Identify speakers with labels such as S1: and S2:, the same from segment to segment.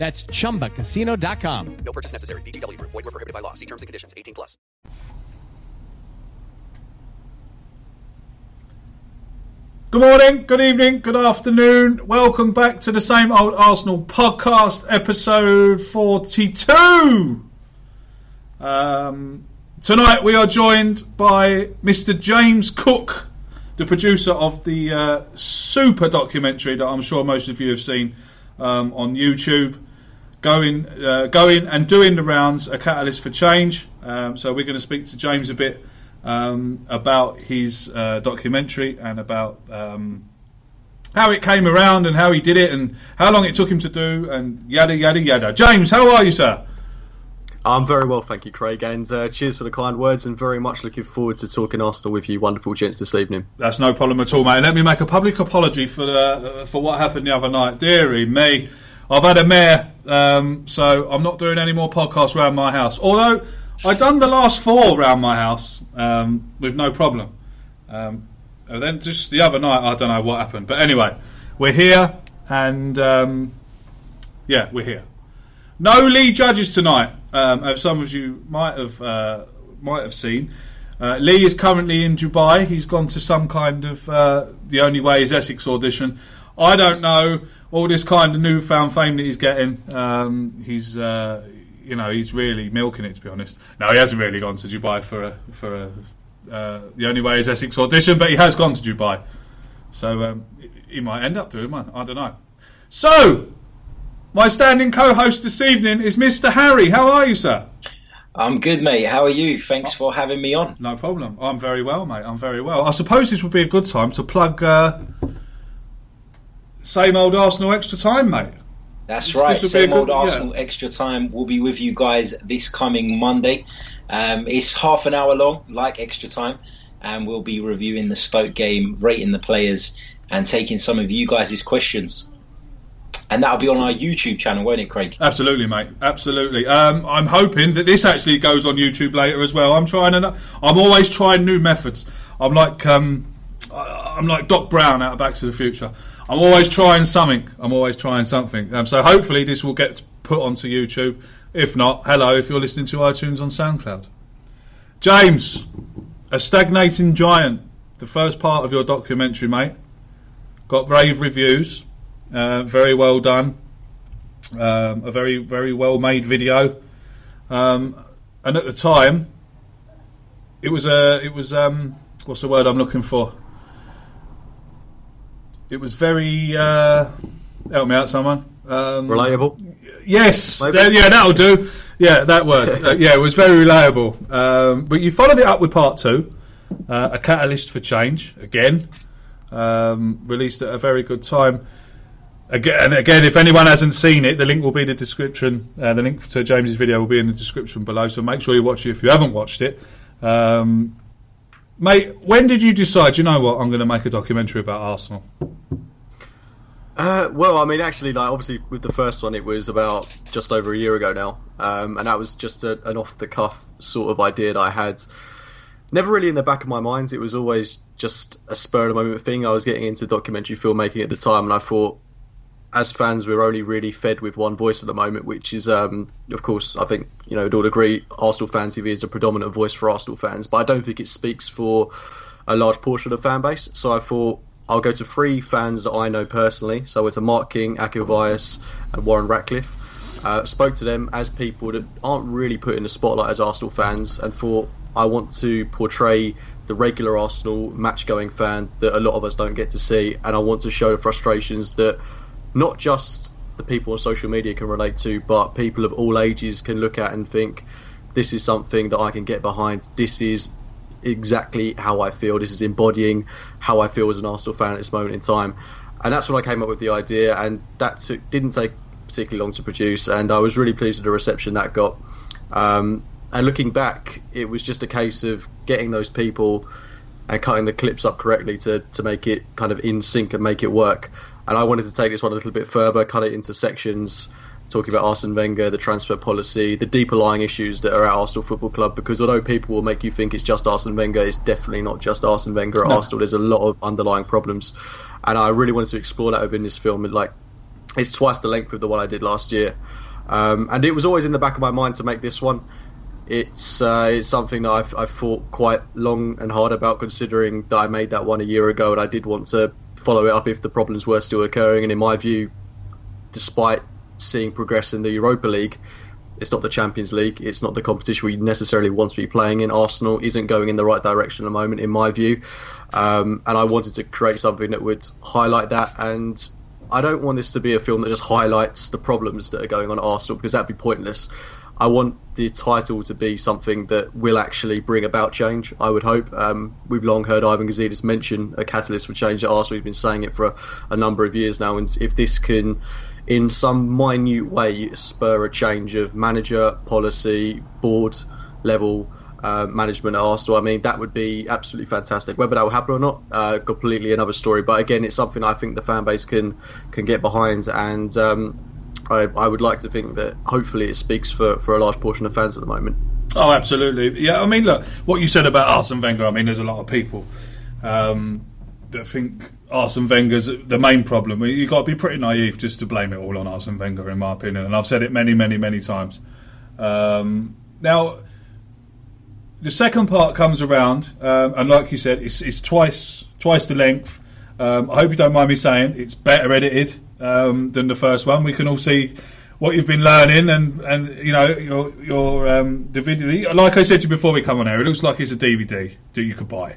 S1: That's chumbacasino.com.
S2: No purchase necessary. VGW Group. Void were prohibited by law. See terms and conditions. 18 plus.
S3: Good morning, good evening, good afternoon. Welcome back to the same old Arsenal podcast, episode 42. Um, tonight we are joined by Mr. James Cook, the producer of the uh, super documentary that I'm sure most of you have seen um, on YouTube. Going, uh, going and doing the rounds, a catalyst for change. Um, so we're going to speak to James a bit um, about his uh, documentary and about um, how it came around and how he did it and how long it took him to do and yada yada yada. James, how are you, sir?
S4: I'm very well, thank you, Craig, and uh, cheers for the kind words, and very much looking forward to talking Arsenal with you, wonderful gents, this evening.
S3: That's no problem at all, mate. Let me make a public apology for the, uh, for what happened the other night. Deary me, I've had a mare, um, so I'm not doing any more podcasts around my house. Although I done the last four around my house um, with no problem. Um, and then just the other night, I don't know what happened, but anyway, we're here, and um, yeah, we're here. No Lee judges tonight, um, as some of you might have uh, might have seen. Uh, Lee is currently in Dubai. He's gone to some kind of uh, the only way is Essex audition. I don't know all this kind of newfound fame that he's getting. Um, he's uh, you know he's really milking it to be honest. No, he hasn't really gone to Dubai for a for a uh, the only way is Essex audition, but he has gone to Dubai. So um, he might end up doing one. I don't know. So my standing co-host this evening is Mr. Harry. How are you, sir?
S5: I'm good, mate. How are you? Thanks for having me on.
S3: No problem. I'm very well, mate. I'm very well. I suppose this would be a good time to plug uh, same old Arsenal extra time, mate.
S5: That's right.
S3: this would be a
S5: Same old
S3: good- yeah.
S5: Arsenal extra time We'll be with you guys this coming Monday. Um, it's half an hour long, like extra time, and we'll be reviewing the Stoke game, rating the players, and taking some of you guys' questions. And that'll be on our YouTube channel, won't it, Craig?
S3: Absolutely, mate. Absolutely. Um, I'm hoping that this actually goes on YouTube later as well. I'm trying to. I'm always trying new methods. I'm like um, I'm like Doc Brown out of Back to the Future. I'm always trying something. I'm always trying something. Um, so hopefully this will get put onto YouTube. If not, hello. If you're listening to iTunes on SoundCloud, James, a stagnating giant. The first part of your documentary, mate, got rave reviews. Uh, very well done um, a very very well made video, um, and at the time, it was a it was um, what's the word I'm looking for? It was very uh, help me out, someone. Um,
S4: Relatable.
S3: Yes,
S4: Maybe.
S3: yeah, that'll do. Yeah, that word. Uh, yeah, it was very reliable. Um, but you followed it up with part two, uh, a catalyst for change again. Um, released at a very good time. Again, and again, if anyone hasn't seen it, the link will be in the description. Uh, the link to James's video will be in the description below. So make sure you watch it if you haven't watched it. Um, mate, when did you decide? You know what? I'm going to make a documentary about Arsenal.
S4: Uh, well, I mean, actually, like obviously with the first one, it was about just over a year ago now, um, and that was just a, an off-the-cuff sort of idea that I had. Never really in the back of my mind. It was always just a spur of the moment thing. I was getting into documentary filmmaking at the time, and I thought, as fans, we're only really fed with one voice at the moment, which is, um, of course, I think you know, we'd all agree, Arsenal Fan TV is a predominant voice for Arsenal fans, but I don't think it speaks for a large portion of the fan base. So I thought I'll go to three fans that I know personally. So it's a Mark King, Akil Vyas, and Warren Ratcliffe. Uh, spoke to them as people that aren't really put in the spotlight as Arsenal fans, and thought I want to portray the regular Arsenal match-going fan that a lot of us don't get to see, and I want to show the frustrations that not just the people on social media can relate to, but people of all ages can look at and think, this is something that I can get behind. This is exactly how I feel. This is embodying how I feel as an Arsenal fan at this moment in time. And that's when I came up with the idea, and that took, didn't take particularly long to produce. And I was really pleased with the reception that got. Um, and looking back, it was just a case of getting those people and cutting the clips up correctly to, to make it kind of in sync and make it work. And I wanted to take this one a little bit further, cut it into sections, talking about Arsene Wenger, the transfer policy, the deeper lying issues that are at Arsenal Football Club. Because although people will make you think it's just Arsene Wenger, it's definitely not just Arsene Wenger at
S3: No.
S4: Arsenal. There's a lot of underlying problems, and I really wanted to explore that within this film. Like, it's twice the length of the one I did last year, um, and it was always in the back of my mind to make this one. It's uh, it's something that I've, I've thought quite long and hard about, considering that I made that one a year ago, and I did want to follow it up if the problems were still occurring. And in my view, despite seeing progress in the Europa League, it's not the Champions League. It's not the competition we necessarily want to be playing in. Arsenal isn't going in the right direction at the moment, in my view. Um, and I wanted to create something that would highlight that. And I don't want this to be a film that just highlights the problems that are going on at Arsenal because that'd be pointless. I want the title to be something that will actually bring about change. I would hope. Um, we've long heard Ivan Gazidis mention a catalyst for change at Arsenal. We've been saying it for a, a number of years now, and if this can, in some minute way, spur a change of manager, policy, board level. Uh, management at Arsenal. I mean, that would be absolutely fantastic. Whether that will happen or not, uh, completely another story. But again, it's something I think the fan base can can get behind, and um, I, I would like to think that hopefully it speaks for, for a large portion of fans at the moment.
S3: Oh, absolutely. Yeah, I mean, look, what you said about Arsene Wenger, I mean, there's a lot of people um, that think Arsene Wenger's the main problem. You've got to be pretty naive just to blame it all on Arsene Wenger, in my opinion. And I've said it many, many, many times. Um, now, the second part comes around, um, and like you said, it's, it's twice twice the length. Um, I hope you don't mind me saying it's better edited um, than the first one. We can all see what you've been learning, and, and you know your your um, the video. Like I said to you before we come on air, it looks like it's a DVD that you could buy.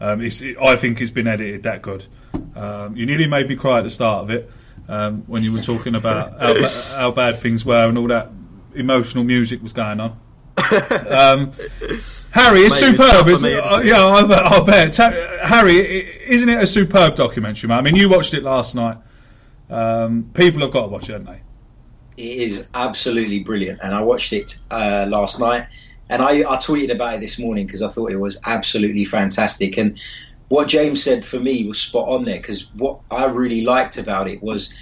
S3: Um, it's, it, I think it's been edited that good. Um, you nearly made me cry at the start of it um, when you were talking about how, ba- how bad things were and all that emotional music was going on. um, Harry, it's
S4: Maybe
S3: superb. Isn't it? Uh, yeah, I bet. I bet. Ta- Harry, isn't it a superb documentary, man? I mean, you watched it last night. Um, people have got to watch it, haven't they?
S5: It is absolutely brilliant, and I watched it uh, last night, and I, I tweeted about it this morning because I thought it was absolutely fantastic. And what James said for me was spot on there because what I really liked about it was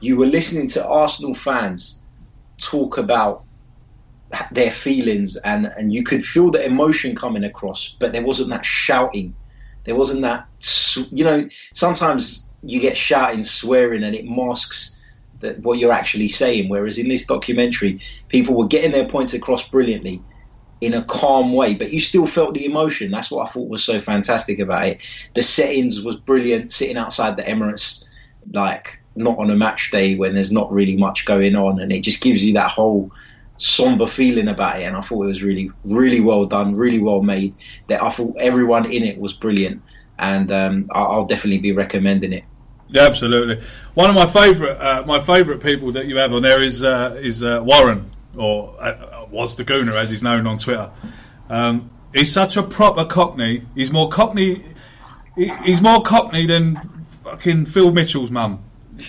S5: you were listening to Arsenal fans talk about their feelings, and and you could feel the emotion coming across, but there wasn't that shouting, there wasn't that you know sometimes you get shouting, swearing, and it masks that what you're actually saying. Whereas in this documentary, people were getting their points across brilliantly in a calm way, but you still felt the emotion. That's what I thought was so fantastic about it. The settings was brilliant. Sitting outside the Emirates, like not on a match day when there's not really much going on, and it just gives you that whole somber feeling about it. And I thought it was really, really well done, really well made. That I thought everyone in it was brilliant, and um, I'll definitely be recommending it.
S3: Yeah, absolutely. One of my favourite, uh, my favourite people that you have on there is uh, is uh, Warren, or uh, was the Gooner as he's known on Twitter. Um, he's such a proper Cockney. He's more Cockney. he- He's more Cockney than fucking Phil Mitchell's mum.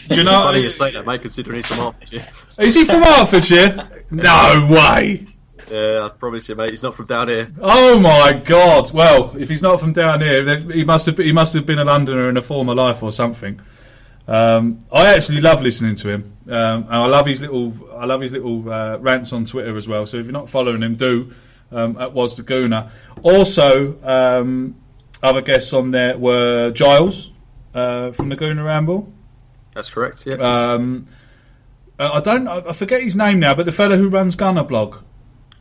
S3: Do you know?
S4: Funny you say that, mate, considering he's from Hertfordshire.
S3: Is he from Hertfordshire? No way.
S4: Yeah, I promise you, mate, he's not from down here.
S3: Oh my God! Well, if he's not from down here, then he must have he must have been a Londoner in a former life or something. Um, I actually love listening to him, um, and I love his little I love his little uh, rants on Twitter as well. So if you're not following him, do um, at Was the Gooner. Also, um, other guests on there were Giles uh, from the Gooner Ramble.
S4: That's correct. Yeah.
S3: Um, uh, I don't I forget his name now, but the fellow who runs Gunner Blog,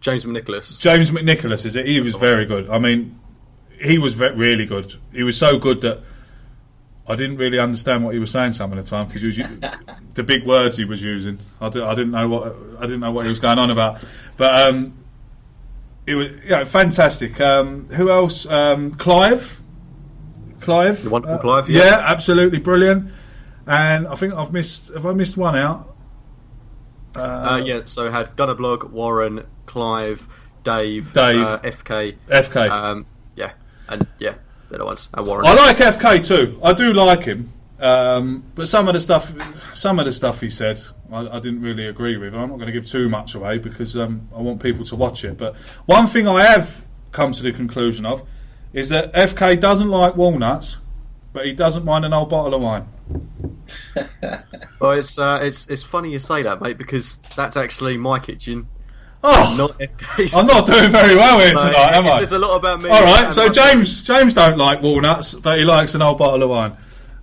S4: James McNicholas.
S3: James McNicholas, is it? He was very good. I mean, he was really good. He was so good that I didn't really understand what he was saying some of the time because he was the big words he was using. I, didn't know what I didn't know what he was going on about. But um, it was yeah, fantastic. Um, who else? Um, Clive. Clive.
S4: The wonderful
S3: Uh,
S4: Clive,
S3: Yeah.
S4: yeah.
S3: absolutely brilliant. And I think I've missed. Have I missed one out?
S4: Uh, yeah, so had Gunner Blog, Warren, Clive, Dave,
S3: Dave.
S4: uh, FK.
S3: FK.
S4: Um, yeah, and yeah, they're ones. And Warren.
S3: I like FK too. I do like him, um, but some of the stuff, some of the stuff he said, I, I didn't really agree with. I'm not going to give too much away because um, I want people to watch it. But one thing I have come to the conclusion of is that FK doesn't like walnuts, but he doesn't mind an old bottle of wine.
S4: Well, it's uh, it's it's funny you say that, mate, because that's actually my kitchen,
S3: Oh,
S4: not
S3: I'm not doing very well here
S4: So
S3: tonight, am
S4: it
S3: I?
S4: says a lot about me.
S3: All right, so
S4: my-
S3: James James don't like walnuts, but he likes an old bottle of wine.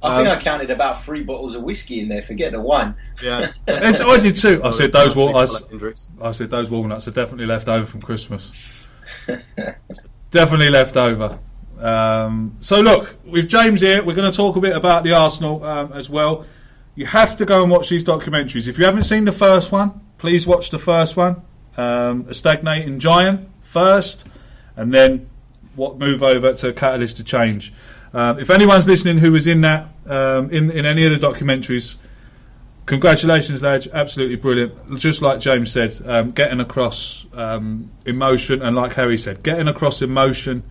S5: I think
S4: Um,
S5: I counted about three bottles of whiskey in there. Forget the wine.
S4: Yeah.
S3: So I did too. I said those walnuts.
S4: like
S3: I said those walnuts are definitely left over from Christmas. definitely left over. Um, so look, with James here, we're going to talk a bit about the Arsenal um, as well. You have to go and watch these documentaries. If you haven't seen the first one, please watch the first one. Um, a stagnating giant first, and then what move over to Catalyst to Change. Um, if anyone's listening who was in that um, in in any of the documentaries, Congratulations, lads! Absolutely brilliant. Just like James said, um, getting across um, emotion, and like Harry said, getting across emotion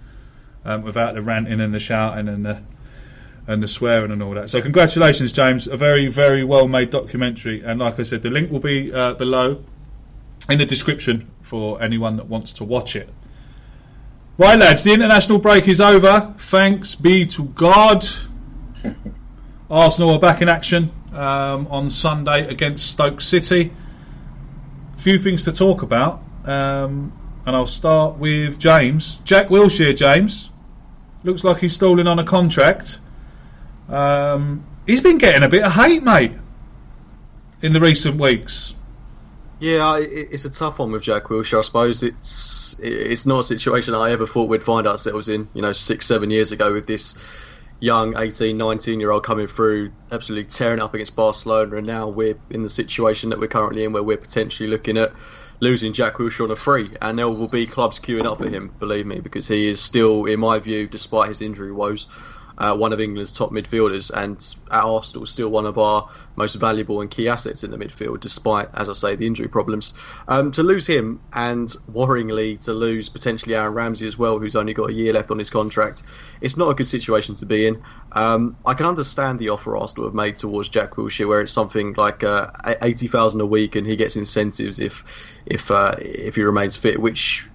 S3: um, without the ranting and the shouting and the and the swearing and all that. So, congratulations, James! A very, very well made documentary. And like I said, the link will be uh, below in the description for anyone that wants to watch it. Right, lads, the international break is over. Thanks be to God. Arsenal are back in action um, on Sunday against Stoke City. A Few things to talk about, um, and I'll start with James. Jack Wilshere, James. Looks like he's stalling on a contract. Um, he's been getting a bit of hate, mate, in the recent weeks.
S4: Yeah, it's a tough one with Jack Wilshere. I suppose it's it's not a situation I ever thought we'd find ourselves in. You know, six, seven years ago with this young 18, 19 year old coming through, absolutely tearing up against Barcelona, and now we're in the situation that we're currently in, where we're potentially looking at losing Jack Wilshere on a free, and there will be clubs queuing up for him. Believe me, because he is still, in my view, despite his injury woes. Uh, one of England's top midfielders, and at Arsenal, still one of our most valuable and key assets in the midfield, despite, as I say, the injury problems. Um, to lose him, and worryingly to lose potentially Aaron Ramsey as well, who's only got a year left on his contract, it's not a good situation to be in. Um, I can understand the offer Arsenal have made towards Jack Wilshere, where it's something like uh, eighty thousand a week, and he gets incentives if if uh, if he remains fit, which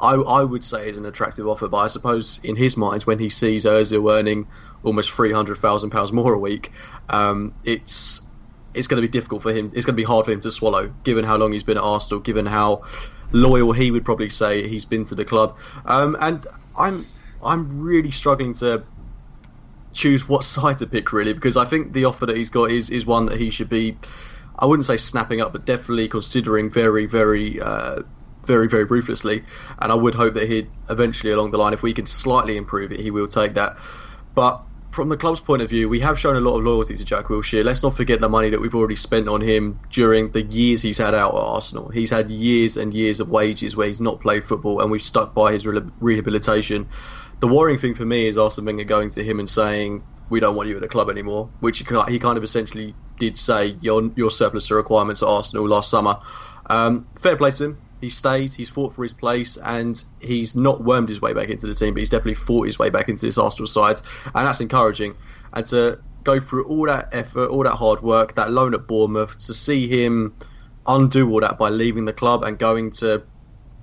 S4: I, I would say is an attractive offer, but I suppose in his mind, when he sees Ozil earning almost three hundred thousand pounds more a week, um, it's it's going to be difficult for him. It's going to be hard for him to swallow, given how long he's been at Arsenal, given how loyal he would probably say he's been to the club. Um, and I'm I'm really struggling to choose what side to pick really because I think the offer that he's got is is one that he should be. I wouldn't say snapping up, but definitely considering very, very, uh, very, very ruthlessly. And I would hope that he'd eventually, along the line, if we can slightly improve it, he will take that. But from the club's point of view, we have shown a lot of loyalty to Jack Wilshere. Let's not forget the money that we've already spent on him during the years he's had out at Arsenal. He's had years and years of wages where he's not played football, and we've stuck by his re- rehabilitation. The worrying thing for me is Arsene Wenger going to him and saying, "We don't want you at the club anymore," which he kind of essentially did say, "You're, you're surplus to requirements at Arsenal last summer." Um, fair play to him. He stayed. He's fought for his place, and he's not wormed his way back into the team, but he's definitely fought his way back into this Arsenal side, and that's encouraging. And to go through all that effort, all that hard work, that loan at Bournemouth, to see him undo all that by leaving the club and going to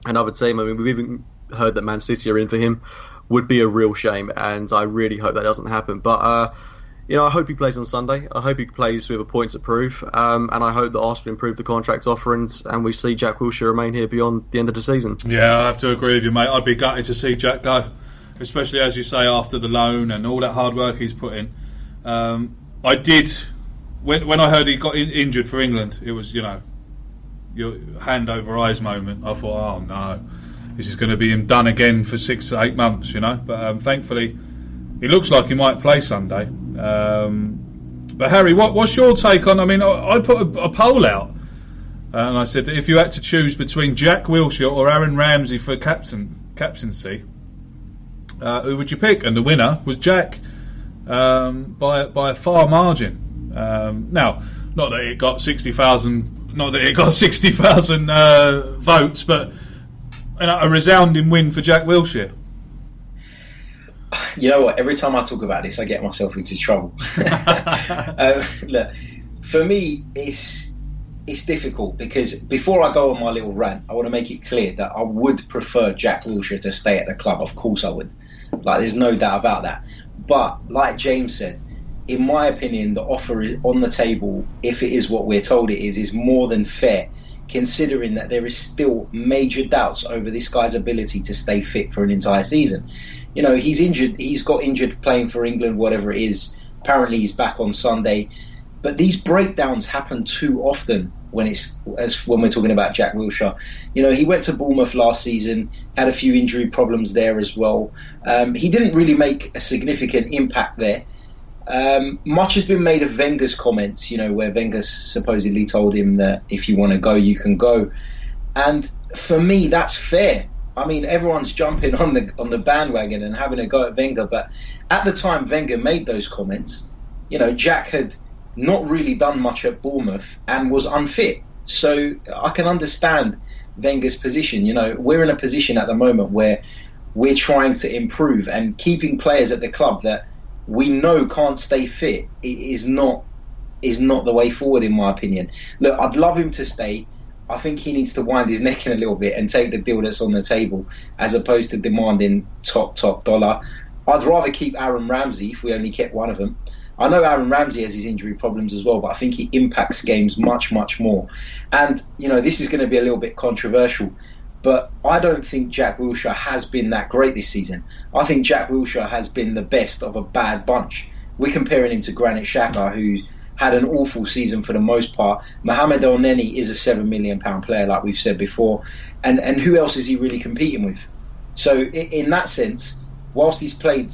S4: another team. I mean, we've even heard that Man City are in for him. Would be a real shame, and I really hope that doesn't happen. But uh, you know, I hope he plays on Sunday. I hope he plays with a point to prove, um, and I hope that Arsenal improve the contract offer and, and we see Jack Wilshere remain here beyond the end of the season.
S3: Yeah, I have to agree with you, mate. I'd be gutted to see Jack go, especially as you say after the loan and all that hard work he's put in. Um, I did when when I heard he got in, injured for England. It was you know your hand over eyes moment. I thought, oh no, this is going to be him done again for six to eight months. You know, but um, thankfully he looks like he might play Sunday. Um, but Harry, what, what's your take on? I mean, I, I put a, a, poll out, uh, and I said that if you had to choose between Jack Wilshere or Aaron Ramsey for captain captaincy, uh, who would you pick? And the winner was Jack um, by by a far margin. Um, now, not that it got sixty thousand, not that it got sixty thousand uh, votes, but a resounding win for Jack Wilshere
S5: you know what? Every time I talk about this, I get myself into trouble. um, look, for me, it's it's difficult because before I go on my little rant, I want to make it clear that I would prefer Jack Wilshere to stay at the club. Of course, I would. Like, there's no doubt about that. But like James said, in my opinion, the offer on the table, if it is what we're told it is, is more than fair considering that there is still major doubts over this guy's ability to stay fit for an entire season you know, he's injured. He's got injured playing for England, whatever it is. Apparently, he's back on Sunday. But these breakdowns happen too often when it's as when we're talking about Jack Wilshere. You know, he went to Bournemouth last season, had a few injury problems there as well. Um, he didn't really make a significant impact there. Um, much has been made of Wenger's comments, you know, where Wenger supposedly told him that if you want to go, you can go. And for me, that's fair. I mean, everyone's jumping on the on the bandwagon and having a go at Wenger, but at the time Wenger made those comments, you know, Jack had not really done much at Bournemouth and was unfit. So I can understand Wenger's position. You know, we're in a position at the moment where we're trying to improve and keeping players at the club that we know can't stay fit is not is not the way forward in my opinion. Look, I'd love him to stay. I think he needs to wind his neck in a little bit and take the deal that's on the table as opposed to demanding top, top dollar. I'd rather keep Aaron Ramsey if we only kept one of them. I know Aaron Ramsey has his injury problems as well, but I think he impacts games much, much more. And, you know, this is going to be a little bit controversial, but I don't think Jack Wilshere has been that great this season. I think Jack Wilshere has been the best of a bad bunch. We're comparing him to Granit Xhaka, who's had an awful season for the most part. Mohamed Elneny is a seven million pound player, like we've said before, and and who else is he really competing with? So in, in that sense, whilst he's played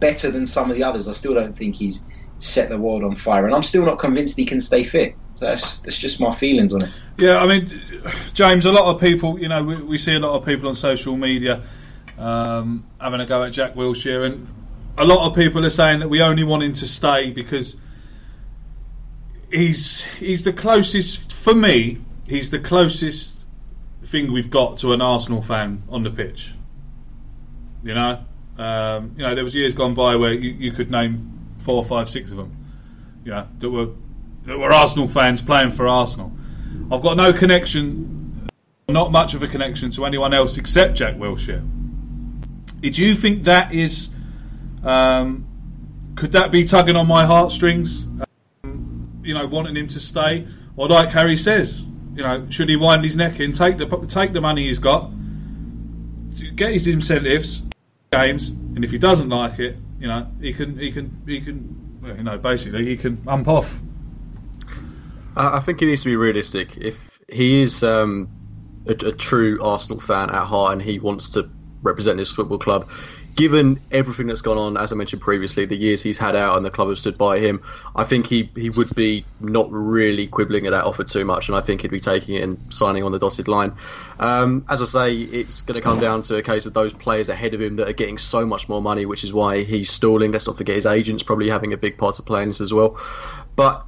S5: better than some of the others, I still don't think he's set the world on fire, and I'm still not convinced he can stay fit. So that's, that's just my feelings on it.
S3: Yeah, I mean, James, a lot of people, you know, we, we see a lot of people on social media um, having a go at Jack Wilshere, and a lot of people are saying that we only want him to stay because he's he's the closest for me. He's the closest thing we've got to an Arsenal fan on the pitch. You know, um, you know, there was years gone by where you, you could name four, five, six of them. You know, that were that were Arsenal fans playing for Arsenal. I've got no connection, not much of a connection to anyone else except Jack Wilshere. Do you think that is? Um, could that be tugging on my heartstrings? You know, wanting him to stay, or like Harry says, you know, should he wind his neck in, take the take the money he's got, get his incentives, games, and if he doesn't like it, you know, he can he can he can, you know, basically he can ump off.
S4: I think he needs to be realistic. If he is um, a, a true Arsenal fan at heart and he wants to represent his football club, given everything that's gone on, as I mentioned previously, the years he's had out and the club have stood by him, I think he, he would be not really quibbling at that offer too much, and I think he'd be taking it and signing on the dotted line. Um, as I say, it's going to come down to a case of those players ahead of him that are getting so much more money, which is why he's stalling. Let's not forget his agents probably having a big part to play in this as well. But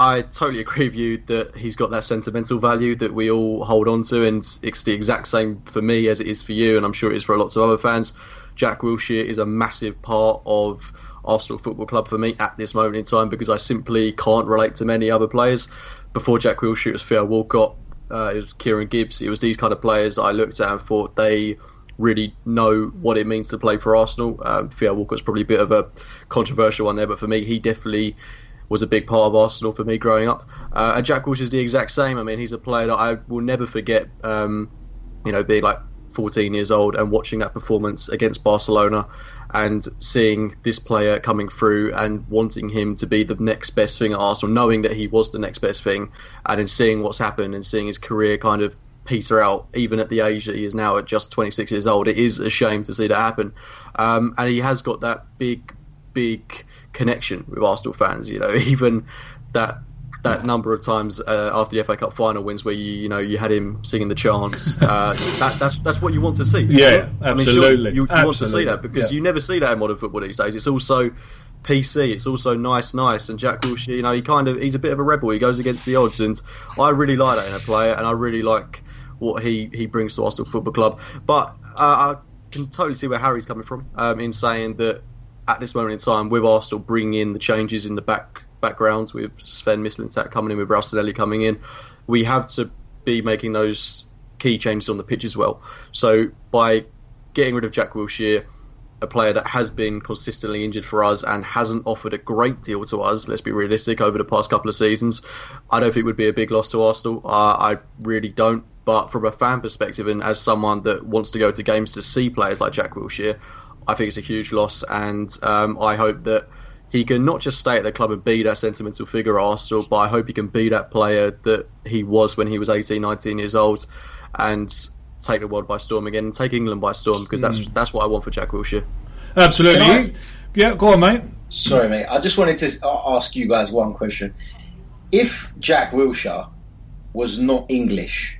S4: I totally agree with you that he's got that sentimental value that we all hold on to, and it's the exact same for me as it is for you, and I'm sure it is for lots of other fans. Jack Wilshere is a massive part of Arsenal Football Club for me at this moment in time because I simply can't relate to many other players. Before Jack Wilshere, it was Theo Walcott, uh, it was Kieran Gibbs. It was these kind of players that I looked at and thought they really know what it means to play for Arsenal. Um, Theo Walcott's probably a bit of a controversial one there, but for me, he definitely was a big part of Arsenal for me growing up. Uh, and Jack Wilshere is the exact same. I mean, he's a player that I will never forget. Um, you know, being like 14 years old and watching that performance against Barcelona and seeing this player coming through and wanting him to be the next best thing at Arsenal, knowing that he was the next best thing, and then seeing what's happened and seeing his career kind of peter out, even at the age that he is now at just 26 years old. It is a shame to see that happen. Um, and he has got that big, big connection with Arsenal fans. You know, even that that number of times uh, after the FA Cup final wins where you you know you had him singing the chants. Uh, that, that's that's what you want to see.
S3: Yeah,
S4: I mean, sure,
S3: absolutely.
S4: you, you want to see that because
S3: Yeah.
S4: you never see that in modern football these days. It's also PC. It's also nice, nice. And Jack Wilshere, you know, he kind of he's a bit of a rebel. He goes against the odds, and I really like that in a player, and I really like what he he brings to Arsenal Football Club. But uh, I can totally see where Harry's coming from um, in saying that at this moment in time, with Arsenal bringing in the changes in the back backgrounds, with Sven Mislintat coming in, with Raul Sanllehi coming in, we have to be making those key changes on the pitch as well. So by getting rid of Jack Wilshere, a player that has been consistently injured for us and hasn't offered a great deal to us, let's be realistic, over the past couple of seasons, I don't think it would be a big loss to Arsenal. Uh, I really don't. But from a fan perspective, and as someone that wants to go to games to see players like Jack Wilshere, I think it's a huge loss. And um, I hope that he can not just stay at the club and be that sentimental figure at Arsenal, but I hope he can be that player that he was when he was 18, 19 years old and take the world by storm again and take England by storm because that's that's what I want for Jack Wilshere.
S3: Absolutely.
S5: I-
S3: Yeah, go on, mate.
S5: Sorry, mate. I just wanted to ask you guys one question. If Jack Wilshere was not English,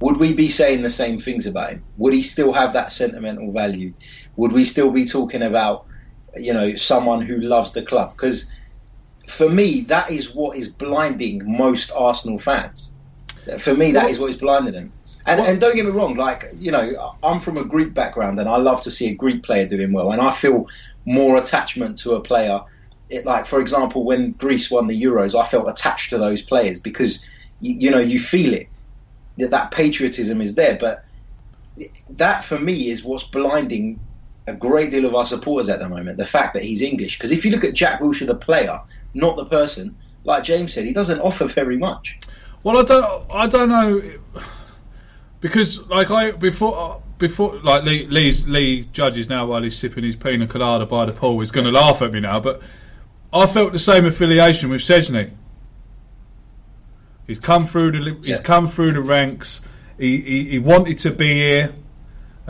S5: would we be saying the same things about him? Would he still have that sentimental value? Would we still be talking about, you know, someone who loves the club? Because for me, that is what is blinding most Arsenal fans. For me, that is what is blinding them. And, and don't get me wrong, like you know, I'm from a Greek background, and I love to see a Greek player doing well, and I feel more attachment to a player. It, like for example, when Greece won the Euros, I felt attached to those players because you, you know you feel it that that patriotism is there. But that for me is what's blinding a great deal of our supporters at the moment. The fact that he's English, because if you look at Jack Wilshere, the player, not the person, like James said, he doesn't offer very much.
S3: Well, I don't. I don't know because, like, I before uh, before like Lee Lee's, Lee judges now while he's sipping his pina colada by the pool. He's going to laugh at me now, but I felt the same affiliation with Szczesny. He's come through the he's
S5: Yeah.
S3: come through the ranks. He, he he wanted to be here.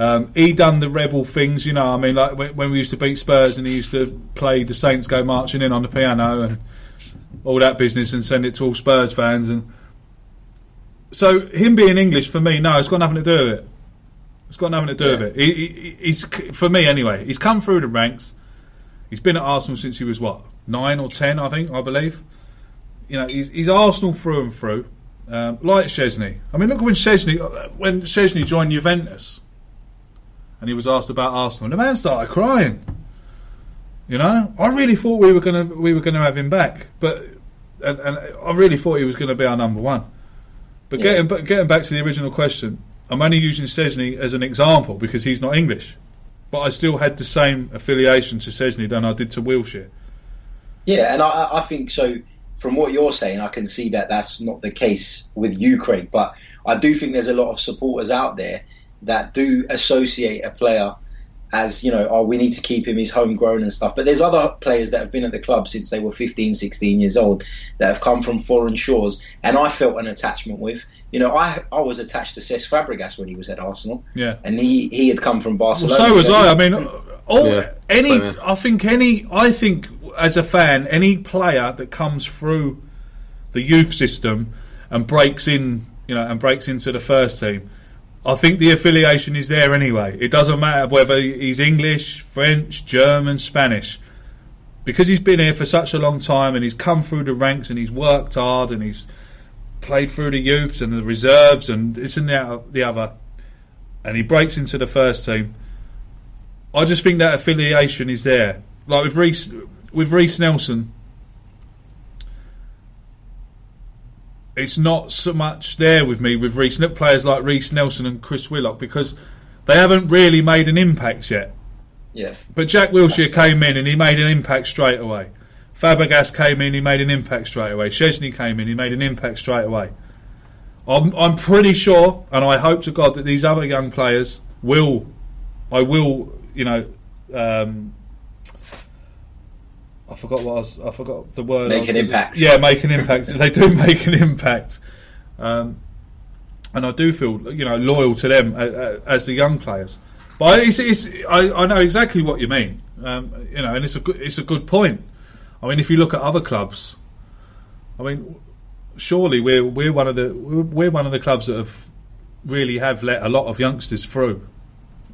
S3: Um, he done the rebel things, you know. I mean, like when, when we used to beat Spurs and he used to play "The Saints Go Marching In" on the piano and all that business, and send it to all Spurs fans. And so, him being English for me, no, it's got nothing to do with it. It's got nothing to do
S5: Yeah.
S3: with it. He, he, he's for me anyway. He's come through the ranks. He's been at Arsenal since he was what nine or ten, I think, I believe. You know, he's, he's Arsenal through and through. Um, like Szczesny. I mean, look when Szczesny when Szczesny joined Juventus, and he was asked about Arsenal, and the man started crying. You know, I really thought we were gonna we were gonna have him back, but and, and I really thought he was going to be our number one. But
S5: Yeah.
S3: getting but getting back to the original question, I'm only using Szczesny as an example because he's not English, but I still had the same affiliation to Szczesny than I did to Wilshere.
S5: Yeah, and I, I think so. From what you're saying, I can see that that's not the case with you, Craig. But I do think there's a lot of supporters out there that do associate a player as, you know, oh, we need to keep him, he's homegrown and stuff. But there's other players that have been at the club since they were 15, 16 years old that have come from foreign shores, and I felt an attachment with. You know, I I was attached to Cesc Fabregas when he was at Arsenal,
S3: Yeah.
S5: and he, he had come from
S3: Well,
S5: Barcelona.
S3: so was I. I mean, all
S4: Yeah,
S3: any.
S4: same here.
S3: I think any. I think as a fan, any player that comes through the youth system and breaks in, you know, and breaks into the first team, I think the affiliation is there anyway. It doesn't matter whether he's English, French, German, Spanish. Because he's been here for such a long time and he's come through the ranks and he's worked hard and he's played through the youths and the reserves and this and the other, and he breaks into the first team. I just think that affiliation is there. Like with Reiss, with Reiss Nelson, it's not so much there with me with Reiss players like Reiss Nelson and Chris Willock because they haven't really made an impact yet.
S5: Yeah.
S3: But Jack Wilshere came in and he made an impact straight away. Fabregas came in, he made an impact straight away. Szczesny came in, he made an impact straight away. I'm, I'm pretty sure, and I hope to God that these other young players will, I will, you know, um, I forgot what I was, I forgot the word.
S5: Make an impact.
S3: Yeah, make an impact. they do make an impact, um, and I do feel, you know, loyal to them uh, uh, as the young players. But it's, it's, I, I know exactly what you mean, um, you know, and it's a good, it's a good point. I mean, if you look at other clubs, I mean, surely we're we're one of the we're we're one of the clubs that have really have let a lot of youngsters through,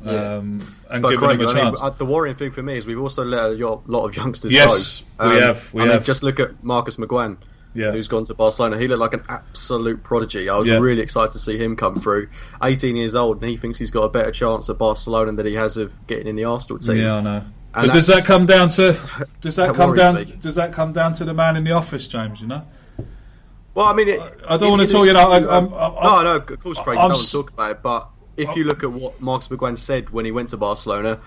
S5: Yeah.
S3: um, and
S4: But
S3: given
S4: Craig,
S3: them a
S4: I mean,
S3: chance.
S4: uh, the worrying thing for me is we've also let a lot of youngsters
S3: Yes,
S4: go.
S3: we have, we
S4: I mean, just look at Marcus McGuane,
S3: yeah,
S4: who's gone to Barcelona. He looked like an absolute prodigy. I was
S3: Yeah.
S4: really excited to see him come through. 18 years old, and he thinks he's got a better chance at Barcelona than he has of getting in the Arsenal team.
S3: yeah, I know.
S4: And
S3: But does that come down to does that,
S4: that
S3: come down
S4: me.
S3: does that come down to the man in the office, James? You know,
S4: Well, I mean, it,
S3: I don't wanna talk, you know, I- I'm- I'm-
S4: no, no, of course, Craig,
S3: I'm
S4: you don't want to talk about it. But if you look at what Marcus McGuane said when he went to Barcelona,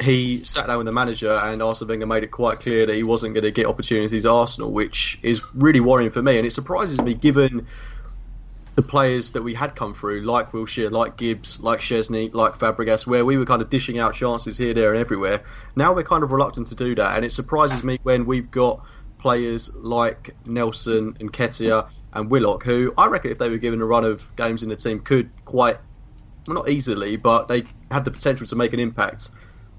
S4: he sat down with the manager, and Arsene Wenger made it quite clear that he wasn't going to get opportunities at Arsenal, which is really worrying for me. And it surprises me, given the players that we had come through, like Wilshere, like Gibbs, like Szczesny, like Fabregas, where we were kind of dishing out chances here, there, and everywhere. Now we're kind of reluctant to do that, and it surprises me when we've got players like Nelson and Nketiah and Willock, who I reckon if they were given a run of games in the team could quite, well, not easily, but they have the potential to make an impact.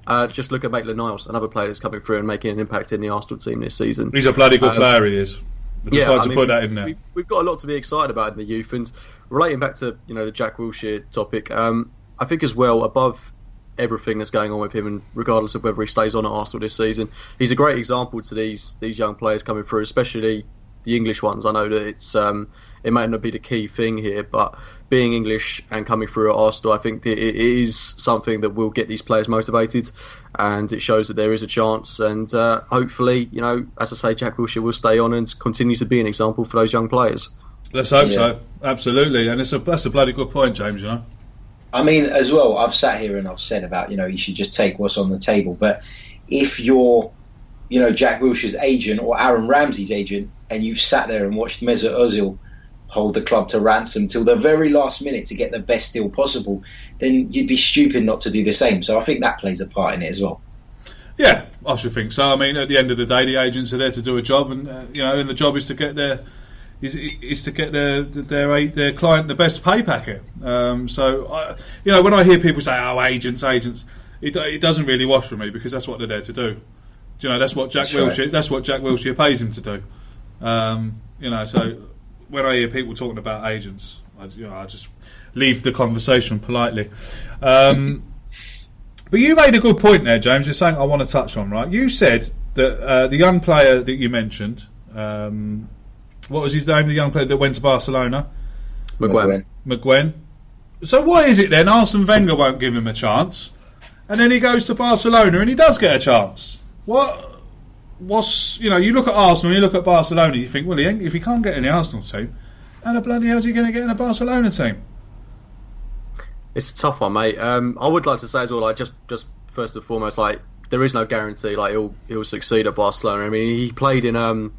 S4: Uh, just look at Maitland Niles, another player that's coming through and making an impact in the Arsenal team this season.
S3: he's a bloody good
S4: Um,
S3: player. He is. I just wanted
S4: I
S3: to
S4: mean,
S3: put that in there.
S4: We, we've got a lot to be excited about in the youth, and relating back to you know the Jack Wilshere topic, um, I think as well above everything that's going on with him, and regardless of whether he stays on at Arsenal this season, he's a great example to these these young players coming through, especially the English ones. I know that it's um, it might not be the key thing here, but being English and coming through at Arsenal, I think that it is something that will get these players motivated, and it shows that there is a chance. And uh, hopefully, you know, as I say, Jack Wilshere will stay on and continue to be an example for those young players.
S3: Let's hope
S5: Yeah.
S3: so. Absolutely, and it's a that's a bloody good point, James. You know.
S5: I mean, as well, I've sat here and I've said about, you know, you should just take what's on the table. But if you're, you know, Jack Wilshere's agent or Aaron Ramsey's agent, and you've sat there and watched Mesut Ozil hold the club to ransom till the very last minute to get the best deal possible, then you'd be stupid not to do the same. So I think that plays a part in it as well.
S3: Yeah, I should think so. I mean, at the end of the day, the agents are there to do a job, and uh, you know, and the job is to get their is, is to get their their their client the best pay packet. Um, so, I, you know, when I hear people say, "Oh, agents, agents," it, it doesn't really wash for me because that's what they're there to do. Do you know, that's what Jack
S5: That's right.
S3: Wilshere that's what Jack Wilshere pays him to do. Um, you know, so when I hear people talking about agents, I, you know, I just leave the conversation politely. Um, but you made a good point there, James. It's something I want to touch on, right? You said that uh, the young player that you mentioned, um, what was his name? The young player that went to Barcelona,
S4: McGuane.
S3: McGuane. So why is it then Arsene Wenger won't give him a chance, and then he goes to Barcelona and he does get a chance? What? What's you know? You look at Arsenal, and you look at Barcelona, you think, well, he ain't, if he can't get in the Arsenal team, how the bloody hell's he going to get in a Barcelona team?
S4: It's a tough one, mate. Um, I would like to say as well, like just just first and foremost, like there is no guarantee like he'll he'll succeed at Barcelona. I mean, he played in um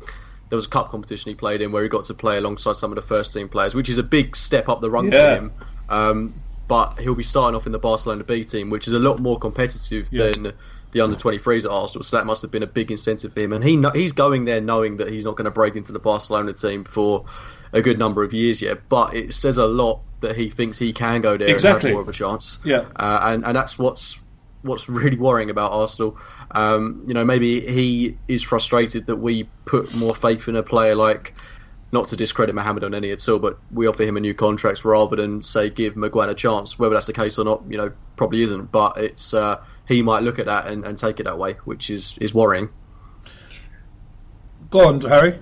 S4: there was a cup competition he played in where he got to play alongside some of the first team players, which is a big step up the run
S3: Yeah.
S4: for him. Um, but he'll be starting off in the Barcelona B team, which is a lot more competitive
S3: Yeah.
S4: than the under 23s at Arsenal. So that must have been a big incentive for him. And he he's going there knowing that he's not going to break into the Barcelona team for a good number of years yet. But it says a lot that he thinks he can go there
S3: Exactly.
S4: and have more of a chance.
S3: Yeah.
S4: Uh, and and that's what's what's really worrying about Arsenal. Um, you know, maybe he is frustrated that we put more faith in a player like. Not to discredit Mohamed Elneny at all, but we offer him a new contract rather than say give Maguire a chance. Whether that's the case or not, you know, probably isn't. But it's uh, he might look at that and, and take it that way, which is is worrying.
S3: Go on, Harry.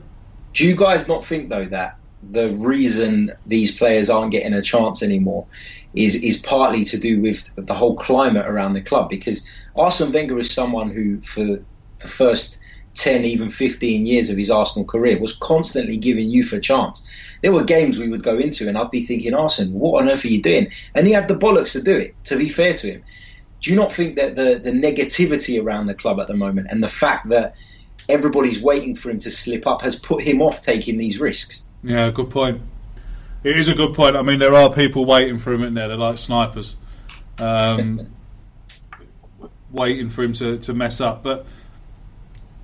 S5: Do you guys not think though that the reason these players aren't getting a chance anymore is is partly to do with the whole climate around the club? Because Arsene Wenger is someone who, for the first 10, even 15 years of his Arsenal career was constantly giving youth a chance. There were games we would go into and I'd be thinking, Arsene, what on earth are you doing? And he had the bollocks to do it, to be fair to him. Do you not think that the, the negativity around the club at the moment and the fact that everybody's waiting for him to slip up has put him off taking these risks?
S3: Yeah, good point. It is a good point. I mean, there are people waiting for him in there. They're like snipers, um, waiting for him to, to mess up. But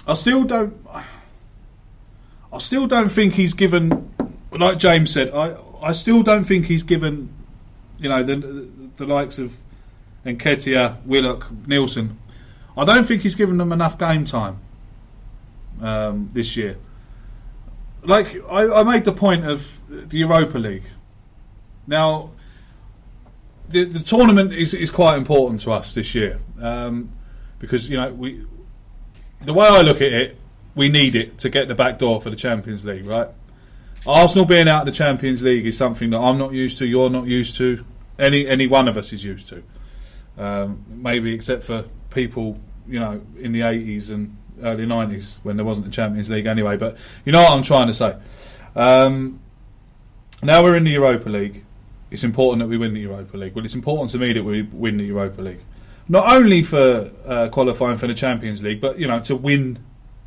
S3: I still don't. I still don't think he's given. Like James said, I I still don't think he's given. You know the the likes of Nketiah, Willock, Nelson. I don't think he's given them enough game time um, this year. Like I, I made the point of the Europa League. Now, the the tournament is is quite important to us this year um, because you know we. The way I look at it, we need it to get the back door for the Champions League, right? Arsenal being out of the Champions League is something that I'm not used to. You're not used to. Any any one of us is used to. Um, maybe except for people, you know, in the 80s and early 90s when there wasn't a Champions League anyway. But you know what I'm trying to say. Um, now we're in the Europa League. It's important that we win the Europa League. Well, it's important to me that we win the Europa League, not only for uh, qualifying for the Champions League, but you know to win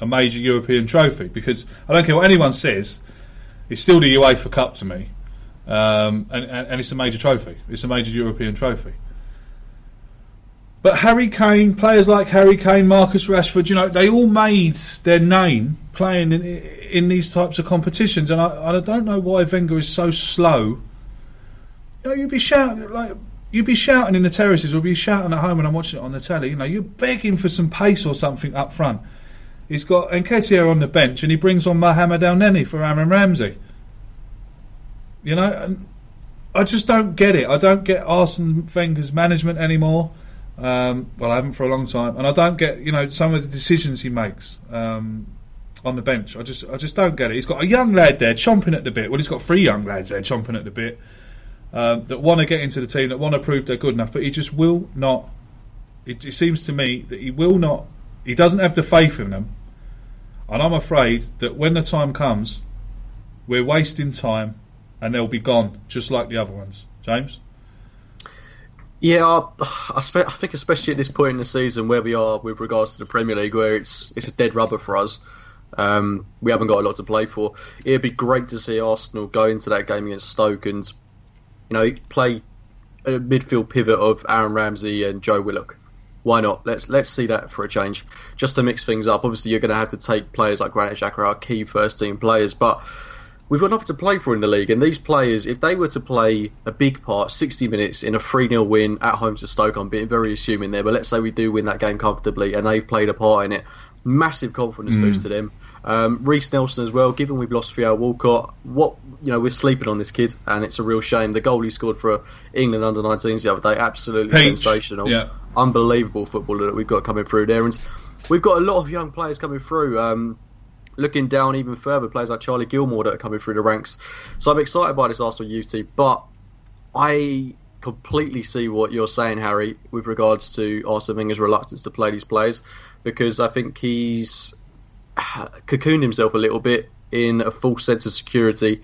S3: a major European trophy. Because I don't care what anyone says, it's still the UEFA Cup to me, um, and, and, and it's a major trophy. It's a major European trophy. But Harry Kane, players like Harry Kane, Marcus Rashford, you know, they all made their name playing in, in these types of competitions, and I, I don't know why Wenger is so slow. You know, you'd be shouting like you'd be shouting in the terraces, or be shouting at home when I'm watching it on the telly. You know, you're begging for some pace or something up front. He's got Nketiah on the bench, and he brings on Mohamed Elneny for Aaron Ramsey. You know, and I just don't get it. I don't get Arsene Wenger's management anymore. Um, well, I haven't for a long time, and I don't get you know some of the decisions he makes um, on the bench. I just I just don't get it. He's got a young lad there chomping at the bit. Well, he's got three young lads there chomping at the bit um, that want to get into the team, that want to prove they're good enough, but he just will not. It, it seems to me that he will not. He doesn't have the faith in them, and I'm afraid that when the time comes, we're wasting time, and they'll be gone just like the other ones. James.
S4: Yeah, I, I, spe- I think especially at this point in the season where we are with regards to the Premier League, where it's it's a dead rubber for us. Um, we haven't got a lot to play for. It'd be great to see Arsenal go into that game against Stoke and you know play a midfield pivot of Aaron Ramsey and Joe Willock. Why not? Let's let's see that for a change, just to mix things up. Obviously, you're going to have to take players like Granit Xhaka, our key first team players, but we've got nothing to play for in the league. And these players, if they were to play a big part, 60 minutes in a 3 0 win at home to Stoke, I'm being very assuming there, but let's say we do win that game comfortably and they've played a part in it, massive confidence
S3: Mm.
S4: boost to them. Um, Reiss Nelson as well. Given we've lost Theo Walcott, what you know we're sleeping on this kid, and it's a real shame. The goal he scored for England under 19s the other day, absolutely
S3: Peach.
S4: sensational,
S3: Yeah.
S4: unbelievable footballer that we've got coming through there. And we've got a lot of young players coming through. Um, looking down even further, players like Charlie Gilmour that are coming through the ranks. So I'm excited by this Arsenal youth team, but I completely see what you're saying, Harry, with regards to Arsene Wenger's reluctance to play these players, because I think he's cocooned himself a little bit in a false sense of security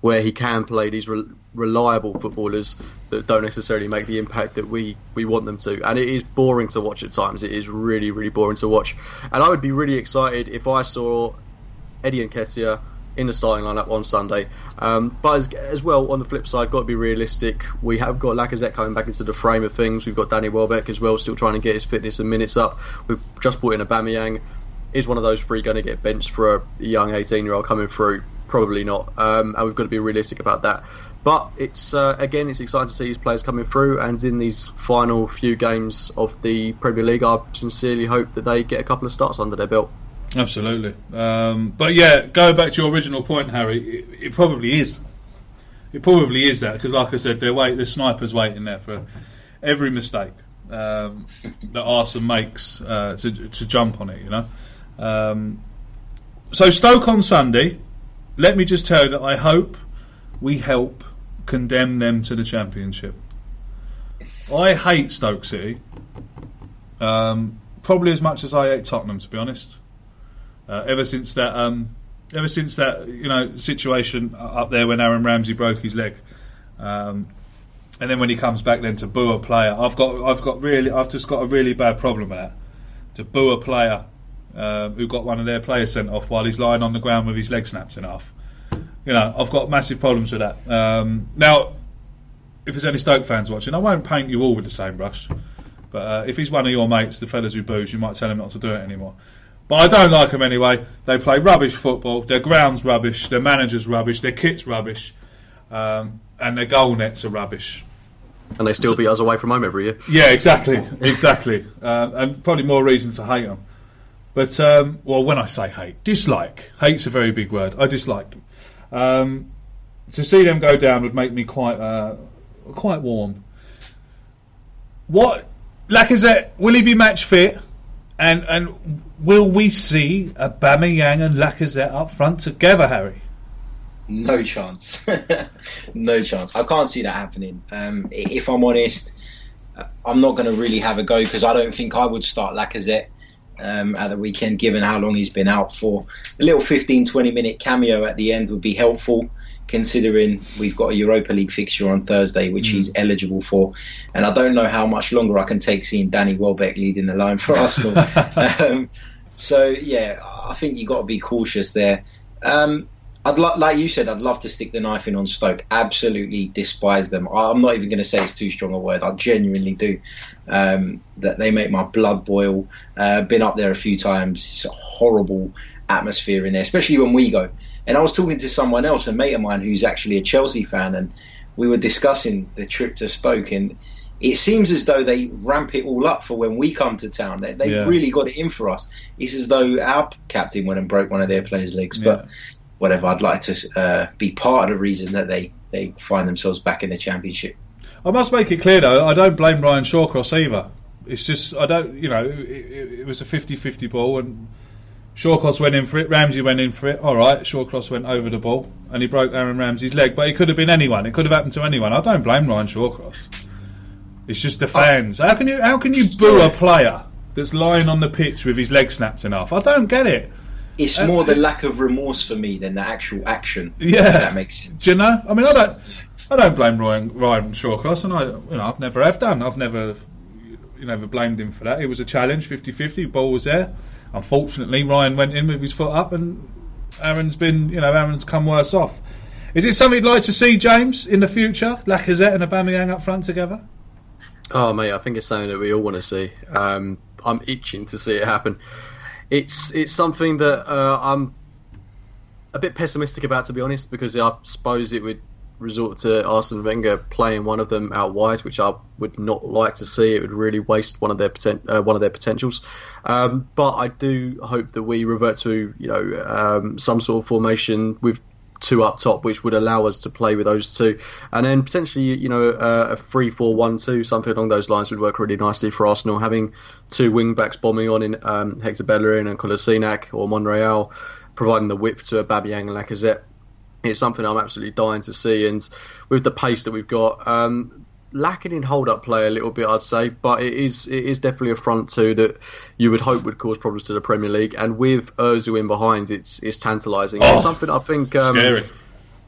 S4: where he can play these re- reliable footballers that don't necessarily make the impact that we, we want them to. And it is boring to watch at times. It is really, really boring to watch. And I would be really excited if I saw Eddie and Nketiah in the starting lineup on Sunday. Um, but as, as well, on the flip side, got to be realistic. We have got Lacazette coming back into the frame of things. We've got Danny Welbeck as well, still trying to get his fitness and minutes up. We've just brought in a Aubameyang. Is one of those three going to get benched for a young 18 year old coming through? Probably not. Um, and we've got to be realistic about that. But it's uh, again, it's exciting to see these players coming through, and in these final few games of the Premier League, I sincerely hope that they get a couple of starts under their belt.
S3: Absolutely. Um, but yeah, going back to your original point, Harry, it, it probably is. It probably is that because, like I said, they're wait, the snipers waiting there for every mistake um, that Arsenal makes uh, to to jump on it. You know. Um, so Stoke on Sunday. Let me just tell you that I hope we help condemn them to the championship. I hate Stoke City. Um, probably as much as I hate Tottenham, to be honest. Uh, ever since that, um, ever since that, you know, situation up there when Aaron Ramsey broke his leg, um, and then when he comes back, then to boo a player, I've got, I've got really, I've just got a really bad problem with that. To boo a player um, who got one of their players sent off while he's lying on the ground with his leg snapped in half. You know, I've got massive problems with that. Um, now, if there's any Stoke fans watching, I won't paint you all with the same brush. But uh, if he's one of your mates, the fellas who booze, you might tell him not to do it anymore. But I don't like them anyway. They play rubbish football. Their ground's rubbish. Their manager's rubbish. Their kit's rubbish. Um, and their goal nets are rubbish.
S4: And they still beat us away from home every year.
S3: Yeah, exactly, exactly. Uh, and probably more reason to hate them. But um, well, when I say hate, dislike. Hate's a very big word. I dislike them. Um, to see them go down would make me quite uh, quite warm. What Lacazette will he be match fit? And and will we see a Aubameyang and Lacazette up front together, Harry?
S5: No chance. no chance. I can't see that happening. Um, if I'm honest, uh, I'm not going to really have a go because I don't think I would start Lacazette um, at the weekend, given how long he's been out for. A little 15, 20 minute cameo at the end would be helpful, considering we've got a Europa League fixture on Thursday, which mm. he's eligible for. And I don't know how much longer I can take seeing Danny Welbeck leading the line for Arsenal. um, so, yeah, I think you've got to be cautious there. Um, I'd lo- like you said, I'd love to stick the knife in on Stoke. Absolutely despise them. I'm not even going to say it's too strong a word. I genuinely do. Um, that they make my blood boil. Uh, been up there a few times. It's a horrible atmosphere in there, especially when we go. And I was talking to someone else, a mate of mine who's actually a Chelsea fan, and we were discussing the trip to Stoke and. It seems as though they ramp it all up for when we come to town. They, have yeah. really got it in for us. It's as though our captain went and broke one of their players' legs. Yeah. But whatever. I'd like to uh, be part of the reason that they, they find themselves back in the championship.
S3: I must make it clear though, I don't blame Ryan Shawcross either. It's just I don't, you know, it, it was a 50-50 ball and Shawcross went in for it, Ramsey went in for it. All right, Shawcross went over the ball and he broke Aaron Ramsey's leg, but it could have been anyone. It could have happened to anyone. I don't blame Ryan Shawcross. It's just the fans. How can you how can you boo a player that's lying on the pitch with his leg snapped in half? I don't get it.
S5: It's uh, more the lack of remorse for me than the actual action.
S3: Yeah,
S5: that makes sense.
S3: Do you know? I mean, I don't, I don't blame Ryan, Ryan Shawcross, and I, you know, I've never have done. I've never, you never blamed him for that. It was a challenge, 50-50, Ball was there. Unfortunately, Ryan went in with his foot up, and Aaron's been, you know, Aaron's come worse off. Is it something you'd like to see, James, in the future? Lacazette and Aubameyang up front together?
S4: Oh, mate, I think it's something that we all want to see. Um, I'm itching to see it happen it's it's something that uh, I'm a bit pessimistic about, to be honest, because I suppose it would resort to Arsene Wenger playing one of them out wide, which I would not like to see. It would really waste one of their poten- uh, one of their potentials. Um, but I do hope that we revert to you know um, some sort of formation with two up top, which would allow us to play with those two, and then potentially you know uh, a three four one two something along those lines would work really nicely for Arsenal. Having two wing backs bombing on in um, Hector Bellerin and Kolasinac or Monreal, providing the width to a Aubameyang and Lacazette. It's something I'm absolutely dying to see, and with the pace that we've got, um, lacking in hold up play a little bit, I'd say, but it is it is definitely a front two that you would hope would cause problems to the Premier League. And with Özil in behind, it's it's tantalising. Oh, it's something I think. Um,
S3: scary.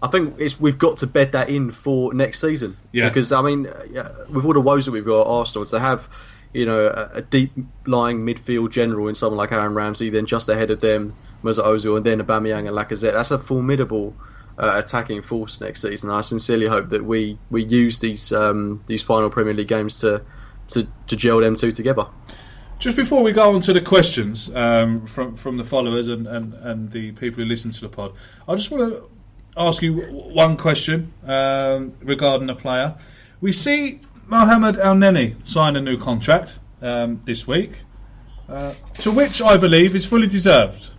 S4: I think it's we've got to bed that in for next season.
S3: Yeah.
S4: Because I mean, with all the woes that we've got at Arsenal, to have you know a, a deep lying midfield general in someone like Aaron Ramsey, then just ahead of them Mesut Ozil, and then Aubameyang and Lacazette, that's a formidable uh, attacking force next season. I sincerely hope that we, we use these um, these final Premier League games to, to to gel them two together.
S3: Just before we go on to the questions um, from from the followers and, and, and the people who listen to the pod, I just want to ask you one question um, regarding a player. We see Mohamed Elneny sign a new contract um, this week, uh, to which I believe is fully deserved.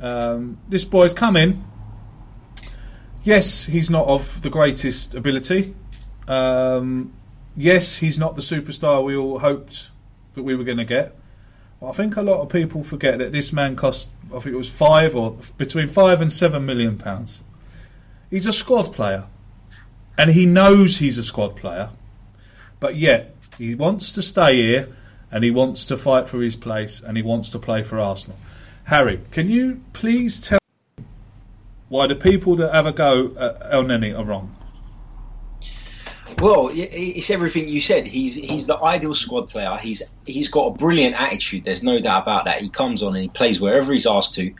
S3: Um, this boy's come in yes, he's not of the greatest ability. Um, yes, he's not the superstar we all hoped that we were going to get. But I think a lot of people forget that this man cost, I think it was five or between five and seven million pounds. He's a squad player, and he knows he's a squad player, but yet he wants to stay here and he wants to fight for his place and he wants to play for Arsenal. Harry, can you please tell why the people that have a go at Elneny are wrong?
S5: Well, it's everything you said. He's he's the ideal squad player. He's he's got a brilliant attitude. There's no doubt about that. He comes on and he plays wherever he's asked to,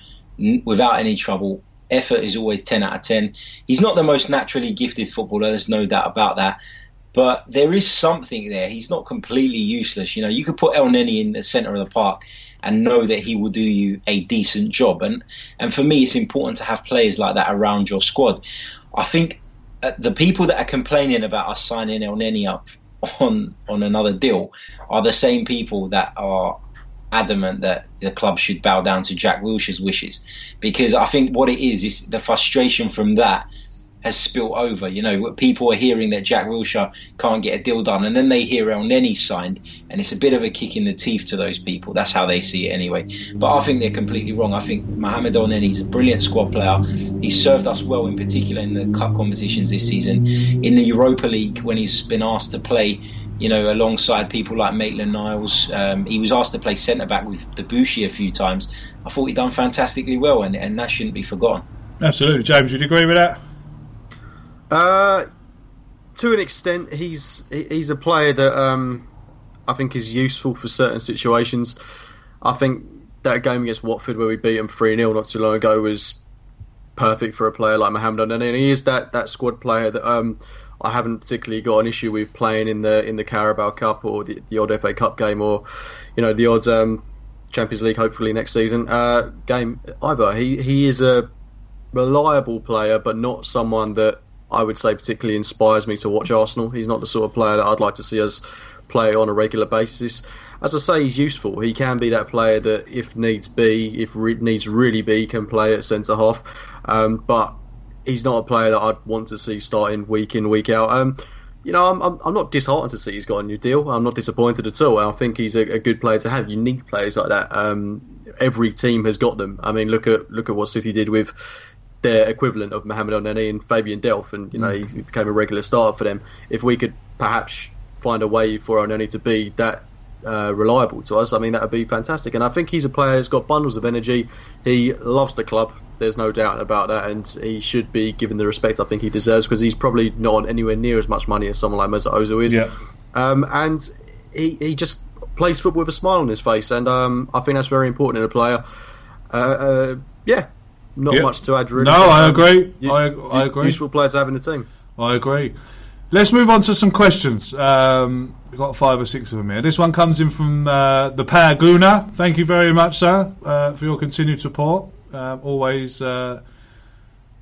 S5: without any trouble. Effort is always ten out of ten. He's not the most naturally gifted footballer. There's no doubt about that. But there is something there. He's not completely useless. You know, you could put Elneny in the centre of the park and know that he will do you a decent job. And and for me, it's important to have players like that around your squad. I think uh, the people that are complaining about us signing Elneny up on on another deal are the same people that are adamant that the club should bow down to Jack Wilshere's wishes because I think what it is is the frustration from that has spilt over. You know, people are hearing that Jack Wilshere can't get a deal done, and then they hear Elneny signed, and it's a bit of a kick in the teeth to those people. That's how they see it anyway. But I think they're completely wrong. I think Mohamed Elneny is a brilliant squad player. He served us well, in particular in the cup competitions this season. In the Europa League, when he's been asked to play, you know, alongside people like Maitland Niles, um, he was asked to play centre back with Debuchy a few times. I thought he'd done fantastically well, and, and that shouldn't be forgotten.
S3: Absolutely, James. Would you agree with that?
S4: Uh, to an extent, he's he's a player that um, I think is useful for certain situations. I think that game against Watford where we beat them 3 0 not too long ago was perfect for a player like Mohamed Onana. And he is that, that squad player that um, I haven't particularly got an issue with playing in the in the Carabao Cup or the, the odd FA Cup game or you know the odd um, Champions League hopefully next season uh, game either. He he is a reliable player, but not someone that I would say particularly inspires me to watch Arsenal. He's not the sort of player that I'd like to see us play on a regular basis. As I say, he's useful. He can be that player that, if needs be, if re- needs really be, can play at centre half. Um, but he's not a player that I'd want to see starting week in, week out. Um, you know, I'm, I'm, I'm, not disheartened to see he's got a new deal. I'm not disappointed at all. I think he's a, a good player to have. You need players like that. Um, every team has got them. I mean, look at look at what City did with their equivalent of Mohamed Elneny and Fabian Delph, and you know mm. he became a regular starter for them. If we could perhaps find a way for Elneny to be that uh, reliable to us, I mean that would be fantastic. And I think he's a player who's got bundles of energy. He loves the club. There's no doubt about that, and he should be given the respect I think he deserves because he's probably not on anywhere near as much money as someone like Mesut Ozil is.
S3: Yeah.
S4: Um, and he he just plays football with a smile on his face, and um, I think that's very important in a player. Uh, uh, yeah, not yep. much to add. Really.
S3: No, I agree. You, I, I agree.
S4: Useful player to have in the team.
S3: I agree. Let's move on to some questions. Um, we've got five or six of them here. This one comes in from uh, the Paraguna. Thank you very much, sir, uh, for your continued support. Uh, always uh,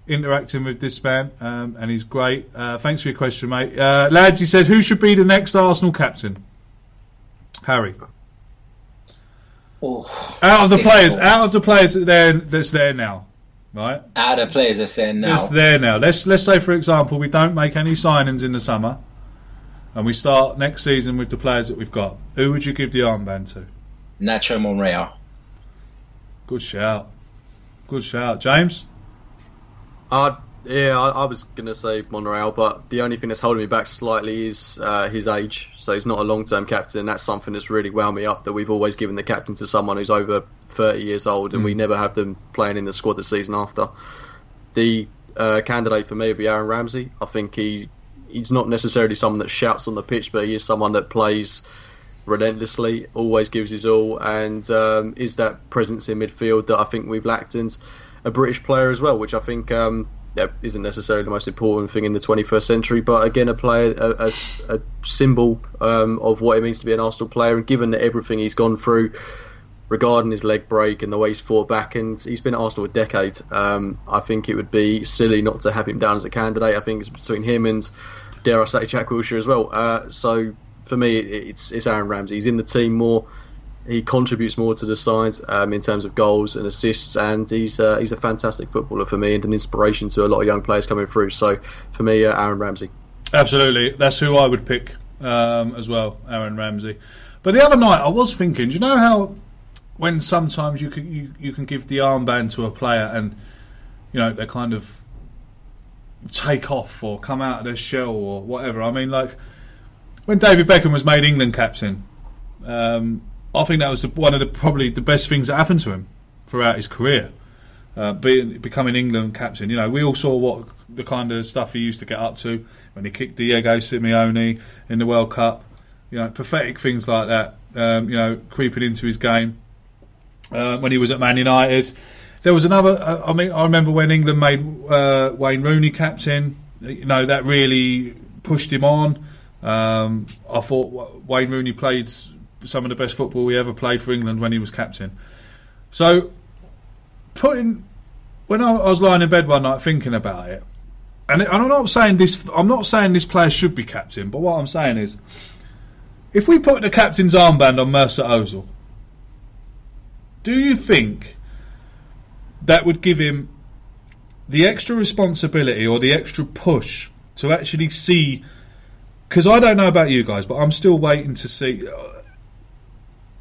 S3: interacting with this man, um, and he's great. Uh, thanks for your question, mate. Uh, lads, he said, who should be the next Arsenal captain? Harry.
S5: Oh,
S3: out of the difficult. players, out of the players that there, that's there now, right?
S5: Out of players are saying now.
S3: It's there now. Let's let's say, for example, we don't make any signings in the summer, and we start next season with the players that we've got. Who would you give the armband to?
S5: Nacho Monreal.
S3: Good shout. Good shout, James.
S4: I'd yeah, I, I was going to say Monreal, but the only thing that's holding me back slightly is uh, his age. So he's not a long term captain, and that's something that's really wound me up that we've always given the captain to someone who's over 30 years old, and mm. we never have them playing in the squad the season after. The uh, candidate for me would be Aaron Ramsey. I think he he's not necessarily someone that shouts on the pitch, but he is someone that plays relentlessly, always gives his all, and um, is that presence in midfield that I think we've lacked. And a British player as well, which I think um, that isn't necessarily the most important thing in the 21st century, but again, a player, a, a, a symbol um, of what it means to be an Arsenal player. And given that everything he's gone through regarding his leg break and the way he's fought back, and he's been at Arsenal a decade, um, I think it would be silly not to have him down as a candidate. I think it's between him and, dare I say, Jack Wilshere as well. Uh, so for me, it's, it's Aaron Ramsey. He's in the team more he contributes more to the side um, in terms of goals and assists, and he's uh, he's a fantastic footballer for me and an inspiration to a lot of young players coming through. So for me, uh, Aaron Ramsey.
S3: Absolutely, that's who I would pick um, as well, Aaron Ramsey. But the other night, I was thinking, do you know how when sometimes you can you, you can give the armband to a player and you know they kind of take off or come out of their shell or whatever. I mean, like when David Beckham was made England captain. Um, I think that was one of the probably the best things that happened to him throughout his career. Uh, being, becoming England captain, you know, we all saw what the kind of stuff he used to get up to when he kicked Diego Simeone in the World Cup. You know, pathetic things like that. Um, you know, creeping into his game uh, when he was at Man United. There was another. Uh, I mean, I remember when England made uh, Wayne Rooney captain. You know, that really pushed him on. Um, I thought Wayne Rooney played some of the best football we ever played for England when he was captain. So, putting when I, was lying in bed one night thinking about it, and, and I'm not saying this. I'm not saying this player should be captain, but what I'm saying is, if we put the captain's armband on Mesut Ozil, do you think that would give him the extra responsibility or the extra push to actually see? Because I don't know about you guys, but I'm still waiting to see.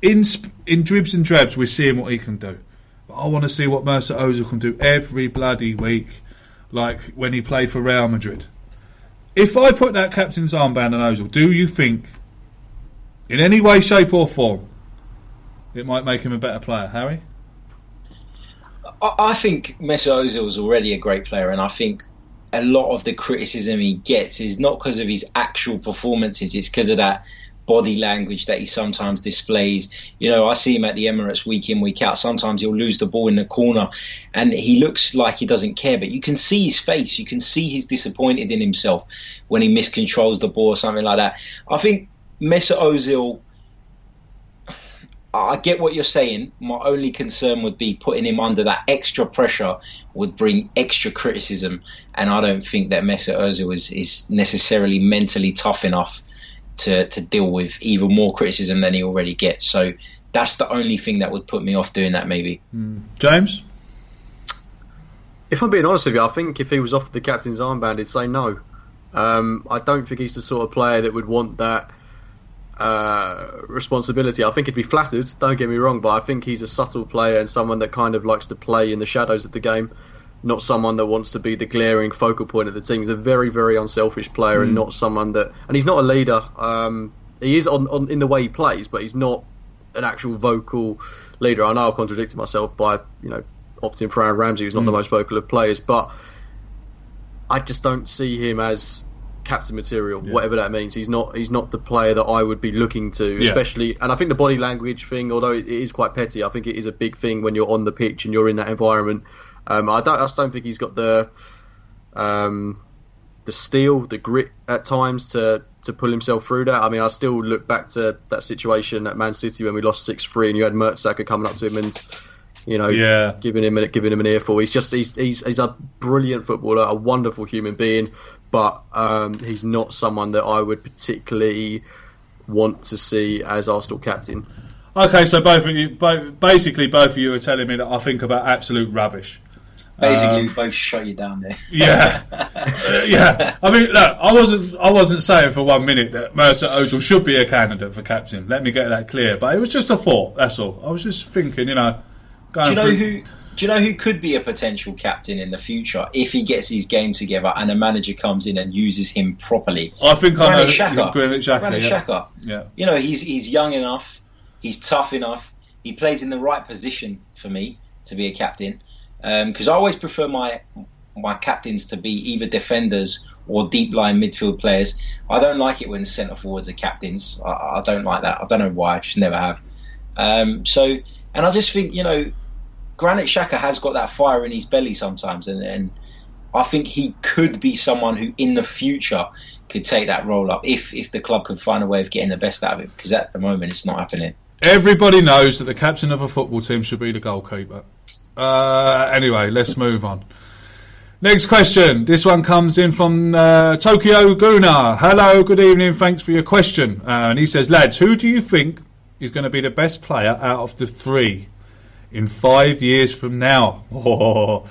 S3: In in dribs and drabs, we're seeing what he can do. But I want to see what Mesut Ozil can do every bloody week, like when he played for Real Madrid. If I put that captain's armband on Ozil, do you think, in any way, shape, or form, it might make him a better player, Harry?
S5: I, I think Mesut Ozil is already a great player, and I think a lot of the criticism he gets is not because of his actual performances; it's because of that body language that he sometimes displays. You know, I see him at the Emirates week in, week out. Sometimes he'll lose the ball in the corner, and he looks like he doesn't care, but you can see his face. You can see he's disappointed in himself when he miscontrols the ball or something like that. I think Mesut Ozil. I get what you're saying. My only concern would be putting him under that extra pressure would bring extra criticism, and I don't think that Mesut Ozil is, is necessarily mentally tough enough to, to deal with even more criticism than he already gets. So that's the only thing that would put me off doing that. Maybe.
S3: James?
S4: If I'm being honest with you, I think if he was offered the captain's armband, he'd say no. Um, I don't think he's the sort of player that would want that uh, responsibility. I think he'd be flattered. Don't get me wrong, but I think he's a subtle player and someone that kind of likes to play in the shadows of the game. Not someone that wants to be the glaring focal point of the team. He's a very, very unselfish player, and not someone that. And he's not a leader. Um, he is on, on in the way he plays, but he's not an actual vocal leader. I know I contradicted myself by you know opting for Aaron Ramsey, who's not the most vocal of players, but I just don't see him as captain material, whatever that means. He's not he's not the player that I would be looking to,
S3: Yeah.
S4: especially. And I think the body language thing, although it is quite petty, I think it is a big thing when you're on the pitch and you're in that environment. Um, I don't I just don't think he's got the um, the steel, the grit at times to to pull himself through that. I mean, I still look back to that situation at Man City when we lost six three, and you had Mertesacker coming up to him and you know
S3: Yeah.
S4: giving him a, giving him an earful. He's just he's he's he's a brilliant footballer, a wonderful human being, but um, he's not someone that I would particularly want to see as Arsenal captain.
S3: Okay, so both of you, both, basically, both of you are telling me that I think about absolute rubbish.
S5: Basically, we both shut you down there.
S3: Yeah, Uh, yeah. I mean, look, I wasn't, I wasn't saying for one minute that Mesut Ozil should be a candidate for captain. Let me get that clear. But it was just a thought. That's all. I was just thinking, you know,
S5: Do you know
S3: through-
S5: who? Do you know who could be a potential captain in the future if he gets his game together and a manager comes in and uses him properly?
S3: I think I know.
S5: Granit Xhaka.
S3: Granit Xhaka,
S5: Granit
S3: yeah. Yeah.
S5: You know, he's he's young enough, he's tough enough, he plays in the right position for me to be a captain. Because I always prefer my my captains to be either defenders or deep line midfield players. I don't like it when centre forwards are captains. I, I don't like that. I don't know why. I just never have. Um, so, and I just think you know, Granit Xhaka has got that fire in his belly sometimes, and, and I think he could be someone who, in the future, could take that role up if if the club can find a way of getting the best out of it. Because at the moment, it's not happening.
S3: Everybody knows that the captain of a football team should be the goalkeeper. Uh, anyway, let's move on. Next question. This one comes in from uh, Tokyo Guna. Hello, good evening. Thanks for your question. Uh, and he says, lads, who do you think is going to be the best player out of the three in five years from now?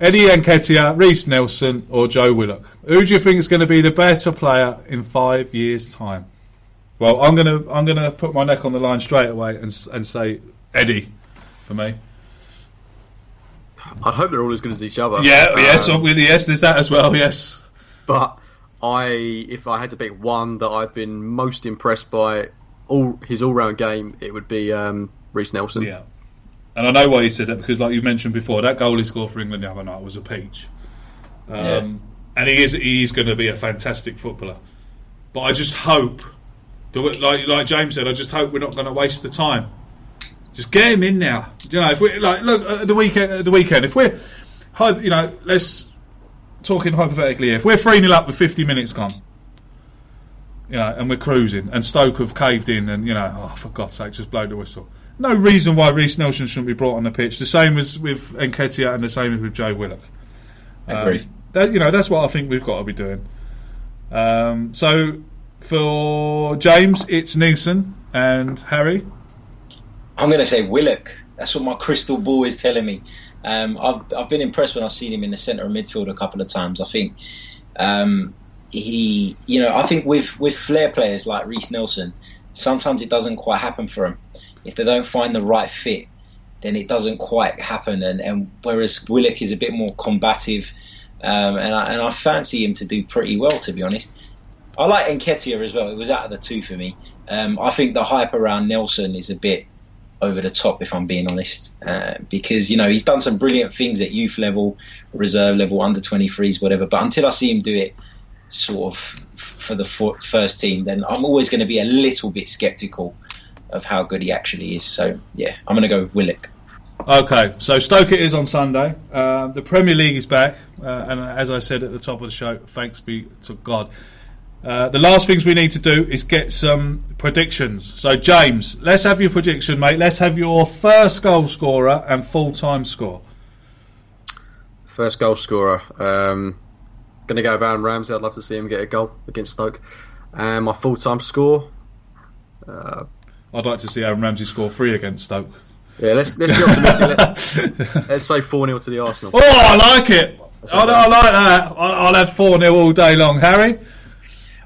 S3: Eddie Nketiah, Reiss Nelson, or Joe Willock? Who do you think is going to be the better player in five years' time? Well, I'm gonna I'm gonna put my neck on the line straight away and and say Eddie for me.
S4: I'd hope they're all as good as each other.
S3: Yeah,
S4: Um,
S3: yes, yes, there's that as well. Yes,
S4: But I, if I had to pick one that I've been most impressed by all his all-round game, it would be um, Reiss Nelson.
S3: yeah, and I know why he said that because, like you mentioned before, that goal he scored for England the other night was a peach. Um,
S5: Yeah.
S3: And he is he is going to be a fantastic footballer. But I just hope, that like like James said, I just hope we're not going to waste the time. Just get him in now. You know, if we like look at the weekend, at the weekend, if we're, you know, let's talking hypothetically here. If we're three 0 up with fifty minutes gone, you know, and we're cruising, and Stoke have caved in, and you know, oh for God's sake, just blow the whistle. No reason why Reiss Nelson shouldn't be brought on the pitch. The same as with Nketiah, and the same as with Joe Willock.
S5: Agree.
S3: Um, that, you know, that's what I think we've got to be doing. Um, so for James, it's Nelson and Harry.
S5: I'm going to say Willock. That's what my crystal ball is telling me. Um, I've I've been impressed when I've seen him in the centre of midfield a couple of times. I think um, he, you know, I think with with flair players like Reiss Nelson, sometimes it doesn't quite happen for them. If they don't find the right fit, then it doesn't quite happen. And, and whereas Willock is a bit more combative, um, and I, and I fancy him to do pretty well, to be honest. I like Nketiah as well. It was out of the two for me. Um, I think the hype around Nelson is a bit over the top, if I'm being honest, uh, because you know he's done some brilliant things at youth level, reserve level, under 23s, whatever. But until I see him do it, sort of for the first team, then I'm always going to be a little bit sceptical of how good he actually is. So yeah, I'm going to go Willock.
S3: Okay, so Stoke it is on Sunday. Uh, the Premier League is back, uh, and as I said at the top of the show, thanks be to God. Uh, the last things we need to do is get some predictions. So, James, let's have your prediction, mate. Let's have your first goal scorer and full time score.
S4: First goal scorer. Um, going to go Aaron Ramsey. I'd love to see him get a goal against Stoke. And my full time score. Uh,
S3: I'd like to see Aaron Ramsey score three against Stoke.
S4: yeah, let's let's be optimistic. Let, let's say four 0 to the Arsenal.
S3: Oh, I like it. I, I like that. I, I'll have 4 0 all day long. Harry?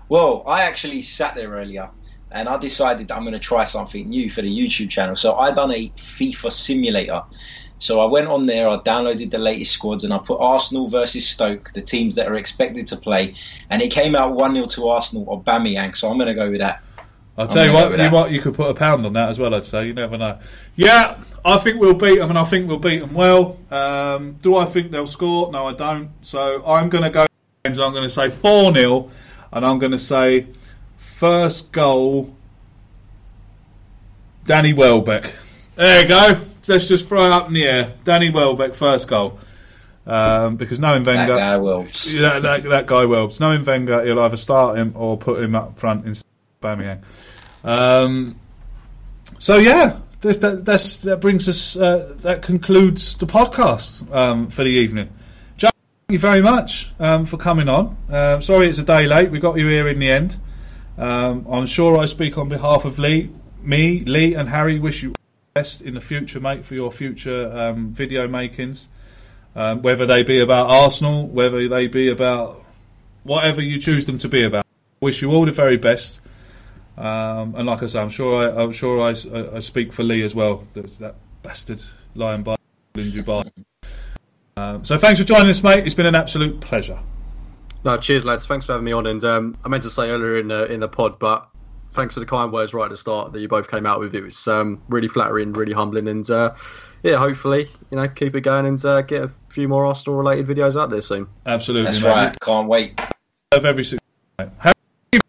S5: Well, I actually sat there earlier and I decided that I'm going to try something new for the YouTube channel. So I done a FIFA simulator. So I went on there, I downloaded the latest squads, and I put Arsenal versus Stoke, the teams that are expected to play, and it came out one 0 to Arsenal Aubameyang. So I'm going to go with that.
S3: I'll tell you what, you might you could put a pound on that as well. I'd say you never know. Yeah, I think we'll beat them, and I think we'll beat them well. Um, do I think they'll score? No, I don't. So I'm going to go. I'm going to say four 0 and I'm going to say first goal. Danny Welbeck. There you go. Let's just throw it up in the air. Danny Welbeck, first goal. Um, because knowing
S5: That
S3: Wenger,
S5: guy will.
S3: yeah, that, that guy Welbs. Knowing Wenger, he'll either start him or put him up front instead of Aubameyang. Um, so yeah, this, that, that's, that brings us. Uh, that concludes the podcast um, for the evening. Thank you very much um, for coming on. Um, sorry it's a day late. We got you here in the end. Um, I'm sure I speak on behalf of Lee, me, Lee, and Harry. Wish you best in the future, mate, for your future um, video makings um, whether they be about Arsenal, whether they be about whatever you choose them to be about. Wish you all the very best. Um, and like I say, I'm sure I, I'm sure I, I speak for Lee as well. That, that bastard lying by in Dubai. Um, so thanks for joining us, mate. It's been an absolute pleasure.
S4: No, cheers, lads. Thanks for having me on. And um, I meant to say earlier in the in the pod, but thanks for the kind words right at the start that you both came out with. It was um, really flattering, really humbling, and uh, yeah, hopefully, you know, keep it going and uh, get a few more Arsenal related videos out there soon.
S3: Absolutely,
S5: That's
S3: mate.
S5: right. Can't wait.
S3: of every single. Have you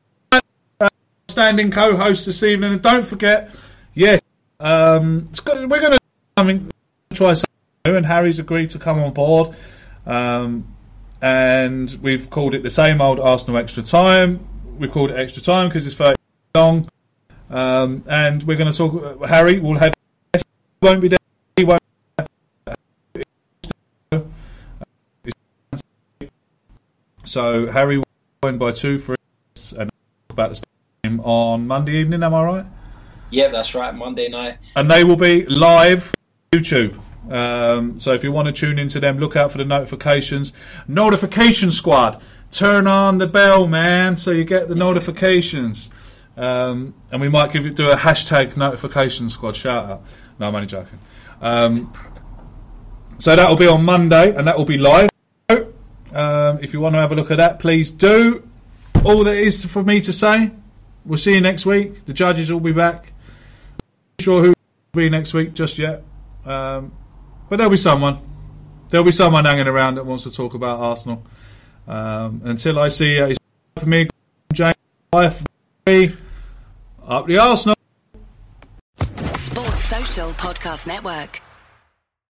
S3: standing co-host this evening, and don't forget, yeah, um, it's good, we're going to something try something new, and Harry's agreed to come on board, um, and we've called it the same old Arsenal extra time. We called it extra time because it's very long, um, and we're going to talk. Harry will have won't be there. He won't. So Harry will join by two for us and about the game on Monday evening. Am I right?
S5: Yeah, that's right. Monday night.
S3: And they will be live YouTube. Um, so if you want to tune into them, look out for the notifications. Notification squad, turn on the bell, man, so you get the notifications. Um, and we might give it do a hashtag notification squad shout out. No, I'm only joking. Um, so that will be on Monday, and that will be live. Um, if you want to have a look at that, please do. All that is for me to say. We'll see you next week. The judges will be back. Not sure who will be next week just yet. Um, but there'll be someone. There'll be someone hanging around that wants to talk about Arsenal. Um, until I see it's for me, James, up the Arsenal.
S6: Sports Social Podcast Network.